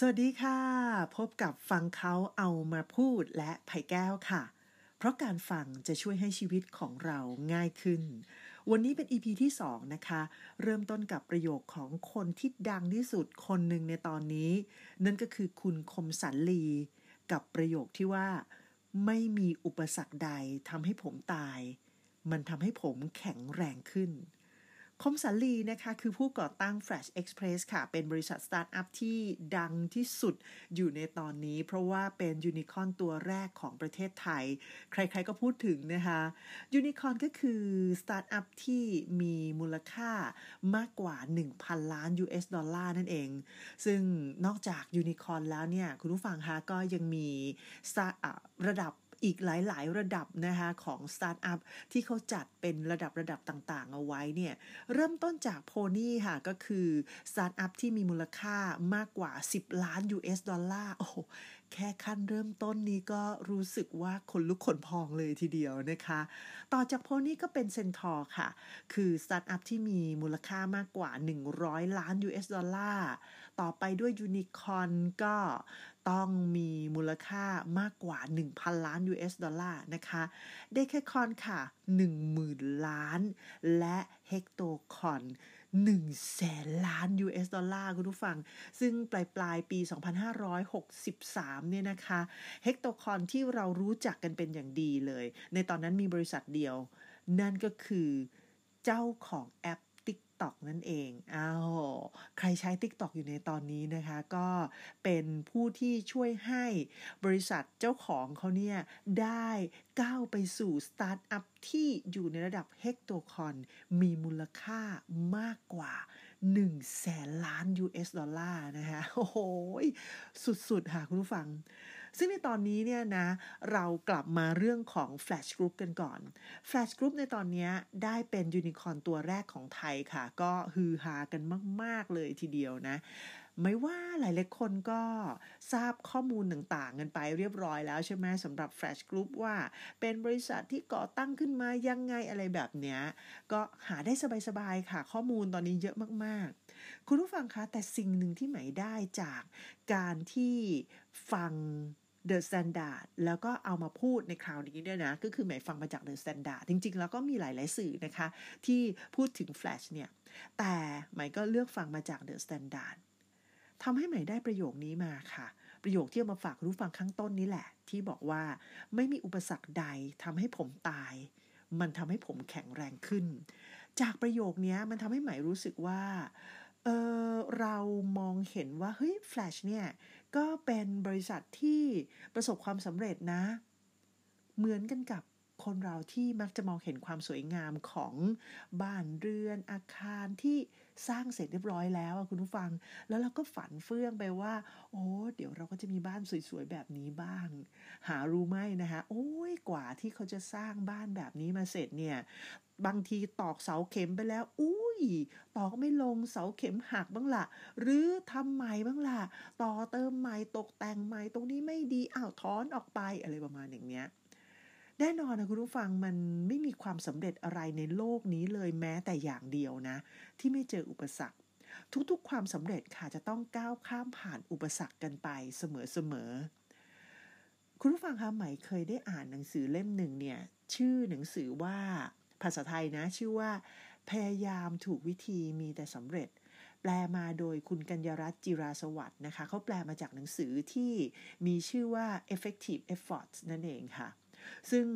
สวัสดีค่ะ พบกับฟังเขาเอามาพูดและไผ่แก้วค่ะ เพราะการฟังจะช่วยให้ชีวิตของเราง่ายขึ้น วันนี้เป็น EP ที่ 2 นะคะ เริ่มต้นกับประโยคของคนที่ดังที่สุดคนหนึ่งในตอนนี้ นั่นก็คือคุณคมสันลี กับประโยคที่ว่า ไม่มีอุปสรรคใดทำให้ผมตาย มันทำให้ผมแข็งแรงขึ้น คมสันลีนะคะคือผู้ก่อตั้ง Flash Express ค่ะ เป็นบริษัทสตาร์ทอัพที่ดังที่สุดอยู่ในตอนนี้ เพราะว่าเป็นยูนิคอนตัวแรกของประเทศไทย ใครๆก็พูดถึงนะคะยูนิคอนก็คือสตาร์ทอัพที่มีมูลค่ามากกว่า 1,000 ล้าน US ดอลลาร์นั่นเอง ซึ่งนอกจากยูนิคอนแล้วเนี่ย คุณผู้ฟังคะก็ยังมีระดับ อีกหลาย ๆ ระดับนะคะของสตาร์ทอัพที่เขาจัดเป็นระดับระดับต่างๆ เอาไว้เนี่ยเริ่มต้นจาก pony ค่ะก็คือสตาร์ทอัพที่มีมูลค่ามากกว่า 10 ล้าน US ดอลลาร์โอ้แค่ขั้นเริ่มต้นนี้ก็รู้สึกว่าขนลุกขนพองเลยทีเดียวนะคะ ต่อจาก pony ก็เป็นเซนทอร์ค่ะ คือสตาร์ทอัพที่มีมูลค่ามากกว่า 100 ล้าน US ดอลลาร์ ต่อไปด้วยยูนิคอนก็ต้องมีมูลค่ามากกว่า 1,000 ล้าน US ดอลลาร์นะคะ decacorn ค่ะ 10,000 ล้าน และ hectocorn 1แสนล้าน US ดอลลาร์คุณผู้ฟัง ซึ่งปลายปลายปี 2563 เนี่ยนะคะ hectocorn ที่เรารู้จักกันเป็นอย่างดีเลย ในตอนนั้นมีบริษัทเดียว นั่นก็คือเจ้าของแอป TikTok นั่นเองอ้าวใครใช้ TikTok อยู่ในตอนนี้นะคะ ก็เป็นผู้ที่ช่วยให้บริษัทเจ้าของเขาเนี่ยได้ก้าวไปสู่สตาร์ทอัพที่อยู่ในระดับ hectocorn มีมูลค่ามากกว่า1แสนล้าน US ดอลลาร์นะคะโอ้โหสุดๆค่ะคุณผู้ฟัง ซึ่งในตอนนี้เนี่ยนะเรากลับมาเรื่องของ Flash Group กันก่อน Flash Group ในตอนนี้ได้เป็นยูนิคอนตัวแรกของไทยค่ะ ก็ฮือฮากันมาก ๆ เลยทีเดียวนะไม่ว่าหลายๆคนก็ทราบข้อมูลต่างๆกันไปเรียบร้อยแล้วใช่ไหมสำหรับ Flash Group ว่าเป็นบริษัทที่ก่อตั้งขึ้นมายังไงอะไรแบบเนี้ย ก็หาได้สบายๆค่ะ ข้อมูลตอนนี้เยอะมากๆ คุณผู้ฟังคะแต่สิ่งหนึ่งที่หมายได้จากการที่ฟัง The Standard แล้วก็เอามาพูดในคราวนี้เนี่ยนะ ก็คือหมายฟังมาจาก The Standard จริง ๆ แล้วก็มีหลาย ๆ สื่อนะคะ ที่พูดถึง Flash เนี่ย แต่หมายก็เลือกฟังมาจาก The Standard ทำให้ใหม่ได้ประโยคนี้มาค่ะ ประโยคที่เอามาฝากรู้ฟังข้างต้นนี้แหละ ที่บอกว่าไม่มีอุปสรรคใดทำให้ผมตาย มันทำให้ผมแข็งแรงขึ้น จากประโยคนี้มันทำให้ใหม่รู้สึกว่าเออเรามองเห็นว่าเฮ้ยแฟลชเนี่ย ก็เป็นบริษัทที่ประสบความสำเร็จนะ เหมือนกันกับคนเราที่มักจะมองเห็นความสวยงามของบ้านเรือนอาคารที่สร้างเสร็จเรียบร้อยแล้วคุณผู้ฟัง แล้วเราก็ฝันเฟื่องไปว่า โอ้เดี๋ยวเราก็จะมีบ้านสวยๆแบบนี้บ้าง หารู้ไหมนะคะโอ้ยกว่าที่เขาจะสร้างบ้านแบบนี้มาเสร็จเนี่ย บางทีตอกเสาเข็มไปแล้วอุ้ ยตอกไม่ลงเสาเข็มหักบ้างละ่ะ หรือทำใหม่บ้างละ่ะ ต่อเติมใหม่ตกแต่งใหม่ตรงนี้ไม่ดีอ้าวถอนออกไปอะไรประมาณอย่างเนี้ยแน่นอนนะคุณผู้ฟังมันไม่มีความสำเร็จอะไรในโลกนี้เลยแม้แต่อย่างเดียวนะ ที่ไม่เจออุปสรรค ทุกๆ ความสำเร็จค่ะจะต้องก้าวข้ามผ่านอุปสรรคกันไปเสมอๆคุณผู้ฟังคะไหมเคยได้อ่านหนังสือเล่มหนึ่งเนี่ย ชื่อหนังสือว่าภาษาไทยนะ ชื่อว่า พยายามถูกวิธีมีแต่สำเร็จ แปลมาโดยคุณกัญญรัตน์จิราสวัสด์นะคะเขาแปลมาจากหนังสือที่มีชื่อว่า effective efforts นั่นเองค่ะ ซึ่ง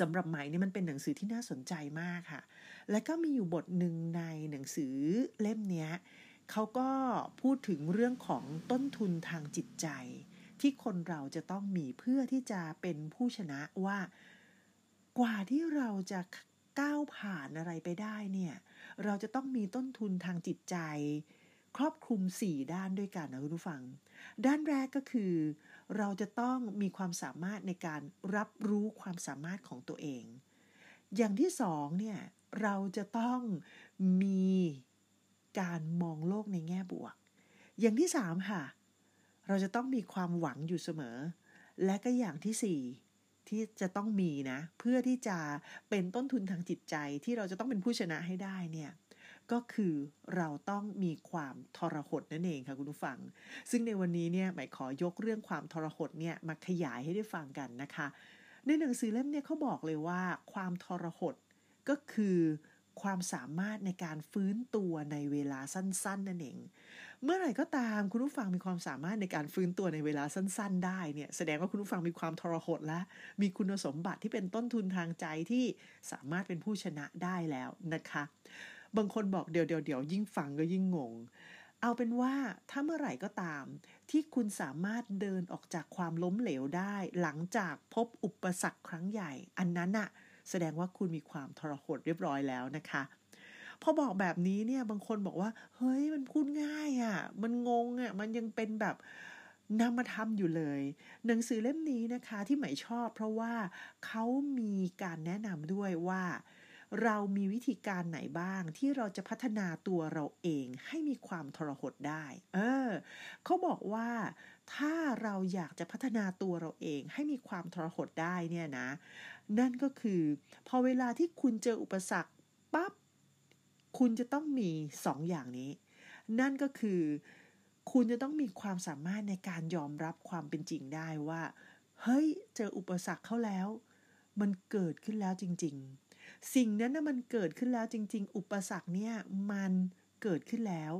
สำหรับไหมเนี่ยมันเป็นหนังสือที่น่าสนใจมากค่ะ และก็มีอยู่บทหนึ่งในหนังสือเล่มนี้เขาก็พูดถึงเรื่องของต้นทุนทางจิตใจ ที่คนเราจะต้องมีเพื่อที่จะเป็นผู้ชนะว่ากว่าที่เราจะ ก้าวผ่านอะไรไปได้เนี่ย เราจะต้องมีต้นทุนทางจิตใจ ครอบคลุม 4 ด้านด้วยกันนะคุณผู้ฟัง ด้านแรกก็คือ เราจะต้องมีความสามารถในการรับรู้ความสามารถของตัวเอง อย่างที่สองเนี่ยเราจะต้องมีการมองโลกในแง่บวก อย่างที่สามค่ะ เราจะต้องมีความหวังอยู่เสมอ และก็อย่างที่สี่ ที่จะต้องมีนะ เพื่อที่จะเป็นต้นทุนทางจิตใจที่เราจะต้องเป็นผู้ชนะให้ได้เนี่ยก็คือเราต้องมีความทรหดนั่นเองค่ะคุณผู้ฟัง ซึ่งในวันนี้เนี่ยหมายขอยกเรื่องความทรหดเนี่ยมาขยายให้ได้ฟังกันนะคะ ในหนังสือเล่มเนี่ยเขาบอกเลยว่า ความทรหดก็คือ ความสามารถในการฟื้นตัวในเวลาสั้น ๆ นั่นเอง เมื่อไหร่ก็ตามคุณผู้ฟังมีความสามารถในการฟื้นตัวในเวลาสั้น ๆ ได้เนี่ยแสดงว่าคุณผู้ฟังมีความทรหดและมีคุณสมบัติที่เป็นต้นทุนทางใจที่สามารถเป็นผู้ชนะได้แล้วนะคะ บางคนบอกเดี๋ยวเดี๋ยวเดี๋ยวยิ่งฟังก็ยิ่งงง เอาเป็นว่าถ้าเมื่อไหร่ก็ตาม ที่คุณสามารถเดินออกจากความล้มเหลวได้ หลังจากพบอุปสรรคครั้งใหญ่ อันนั้นอะ แสดงว่าคุณมีความทรหดเรียบร้อยแล้วนะคะพอบอกแบบนี้เนี่ยบางคนบอกว่า เฮ้ยมันพูดง่ายอะ่ะ มันงงอะ่ะ มันยังเป็นแบบนำมาทำอยู่เลย หนังสือเล่มนี้นะคะที่หมายชอบเพราะว่าเขามีการแนะนำด้วยว่า เรามีวิธีการไหนบ้างที่เราจะพัฒนาตัวเราเองให้มีความทรหดได้ เออเขาบอกว่าถ้าเราอยากจะพัฒนาตัวเราเองให้มีความทรหดได้เนี่ยนะ นั่นก็คือ พอเวลาที่คุณเจออุปสรรคปั๊บคุณจะต้องมีสองอย่างนี้ นั่นก็คือ คุณจะต้องมีความสามารถในการยอมรับความเป็นจริงได้ว่า เฮ้ย เจออุปสรรคเข้าแล้ว มันเกิดขึ้นแล้วจริงๆ สิ่งนั้นนะมันเกิดขึ้นแล้วจริง ๆ อุปสรรคเนี่ยมันเกิดขึ้นแล้ว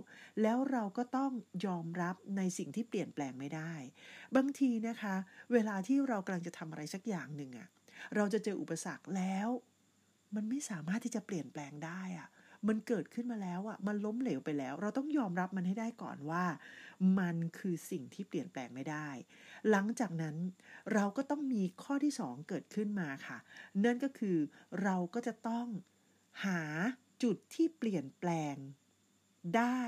แล้วเราก็ต้องยอมรับในสิ่งที่เปลี่ยนแปลงไม่ได้ บางทีนะคะ เวลาที่เรากำลังจะทำอะไรสักอย่างหนึ่งอะเราจะเจออุปสรรคแล้ว มันไม่สามารถที่จะเปลี่ยนแปลงได้อะ มันเกิดขึ้นมาแล้วอะมันล้มเหลวไปแล้ว เราต้องยอมรับมันให้ได้ก่อนว่า มันคือสิ่งที่เปลี่ยนแปลงไม่ได้ หลังจากนั้นเราก็ต้องมีข้อที่สองเกิดขึ้นมาค่ะ นั่นก็คือเราก็จะต้องหาจุดที่เปลี่ยนแปลงได้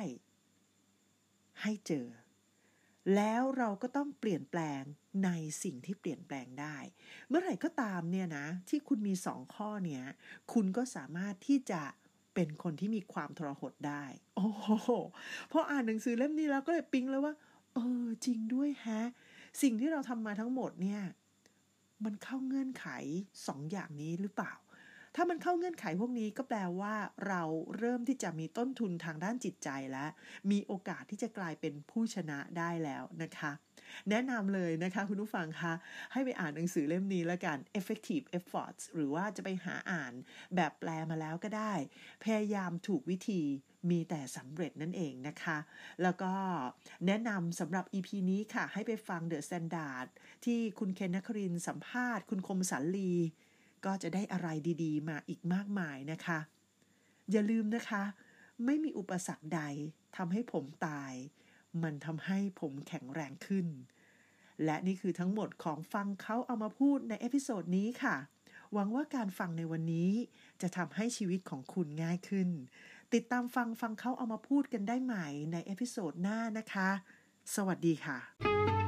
ให้เจอ แล้วเราก็ต้องเปลี่ยนแปลงในสิ่งที่เปลี่ยนแปลงได้ เมื่อไหร่ก็ตามเนี่ยนะ ที่คุณมีสองข้อเนี้ย คุณก็สามารถที่จะ เป็นคนที่มีความทรหดได้ โอ้โหพออ่านหนังสือเล่มนี้แล้วก็เลยปิ๊งแล้วว่า เออ จริงด้วยฮะ สิ่งที่เราทำมาทั้งหมดเนี่ย มันเข้าเงื่อนไขสองอย่างนี้หรือเปล่า ถ้ามันเข้าเงื่อนไขพวกนี้ก็แปลว่าเราเริ่มที่จะมีต้นทุนทางด้านจิตใจและมีโอกาสที่จะกลายเป็นผู้ชนะได้แล้วนะคะ แนะนำเลยนะคะคุณผู้ฟังคะให้ไปอ่านหนังสือเล่มนี้แล้วกัน effective efforts หรือว่าจะไปหาอ่านแบบแปลมาแล้วก็ได้ พยายามถูกวิธีมีแต่สำเร็จนั่นเองนะคะ แล้วก็แนะนำสำหรับ EP นี้ค่ะ ให้ไปฟัง The Standard ที่คุณเคนนครินทร์สัมภาษณ์ คุณคมสันลี ก็จะได้อะไรดีๆ มาอีกมากมายนะคะ อย่าลืมนะคะ ไม่มีอุปสรรคใดทำให้ผมตาย มันทำให้ผมแข็งแรงขึ้น และนี่คือทั้งหมดของฟังเขาเอามาพูดใน episode นี้ค่ะ หวังว่าการฟังในวันนี้จะทำให้ชีวิตของคุณง่ายขึ้น ติดตามฟังฟังเขาเอามาพูดกันได้ใหม่ในเอพิโซดหน้านะคะ สวัสดีค่ะ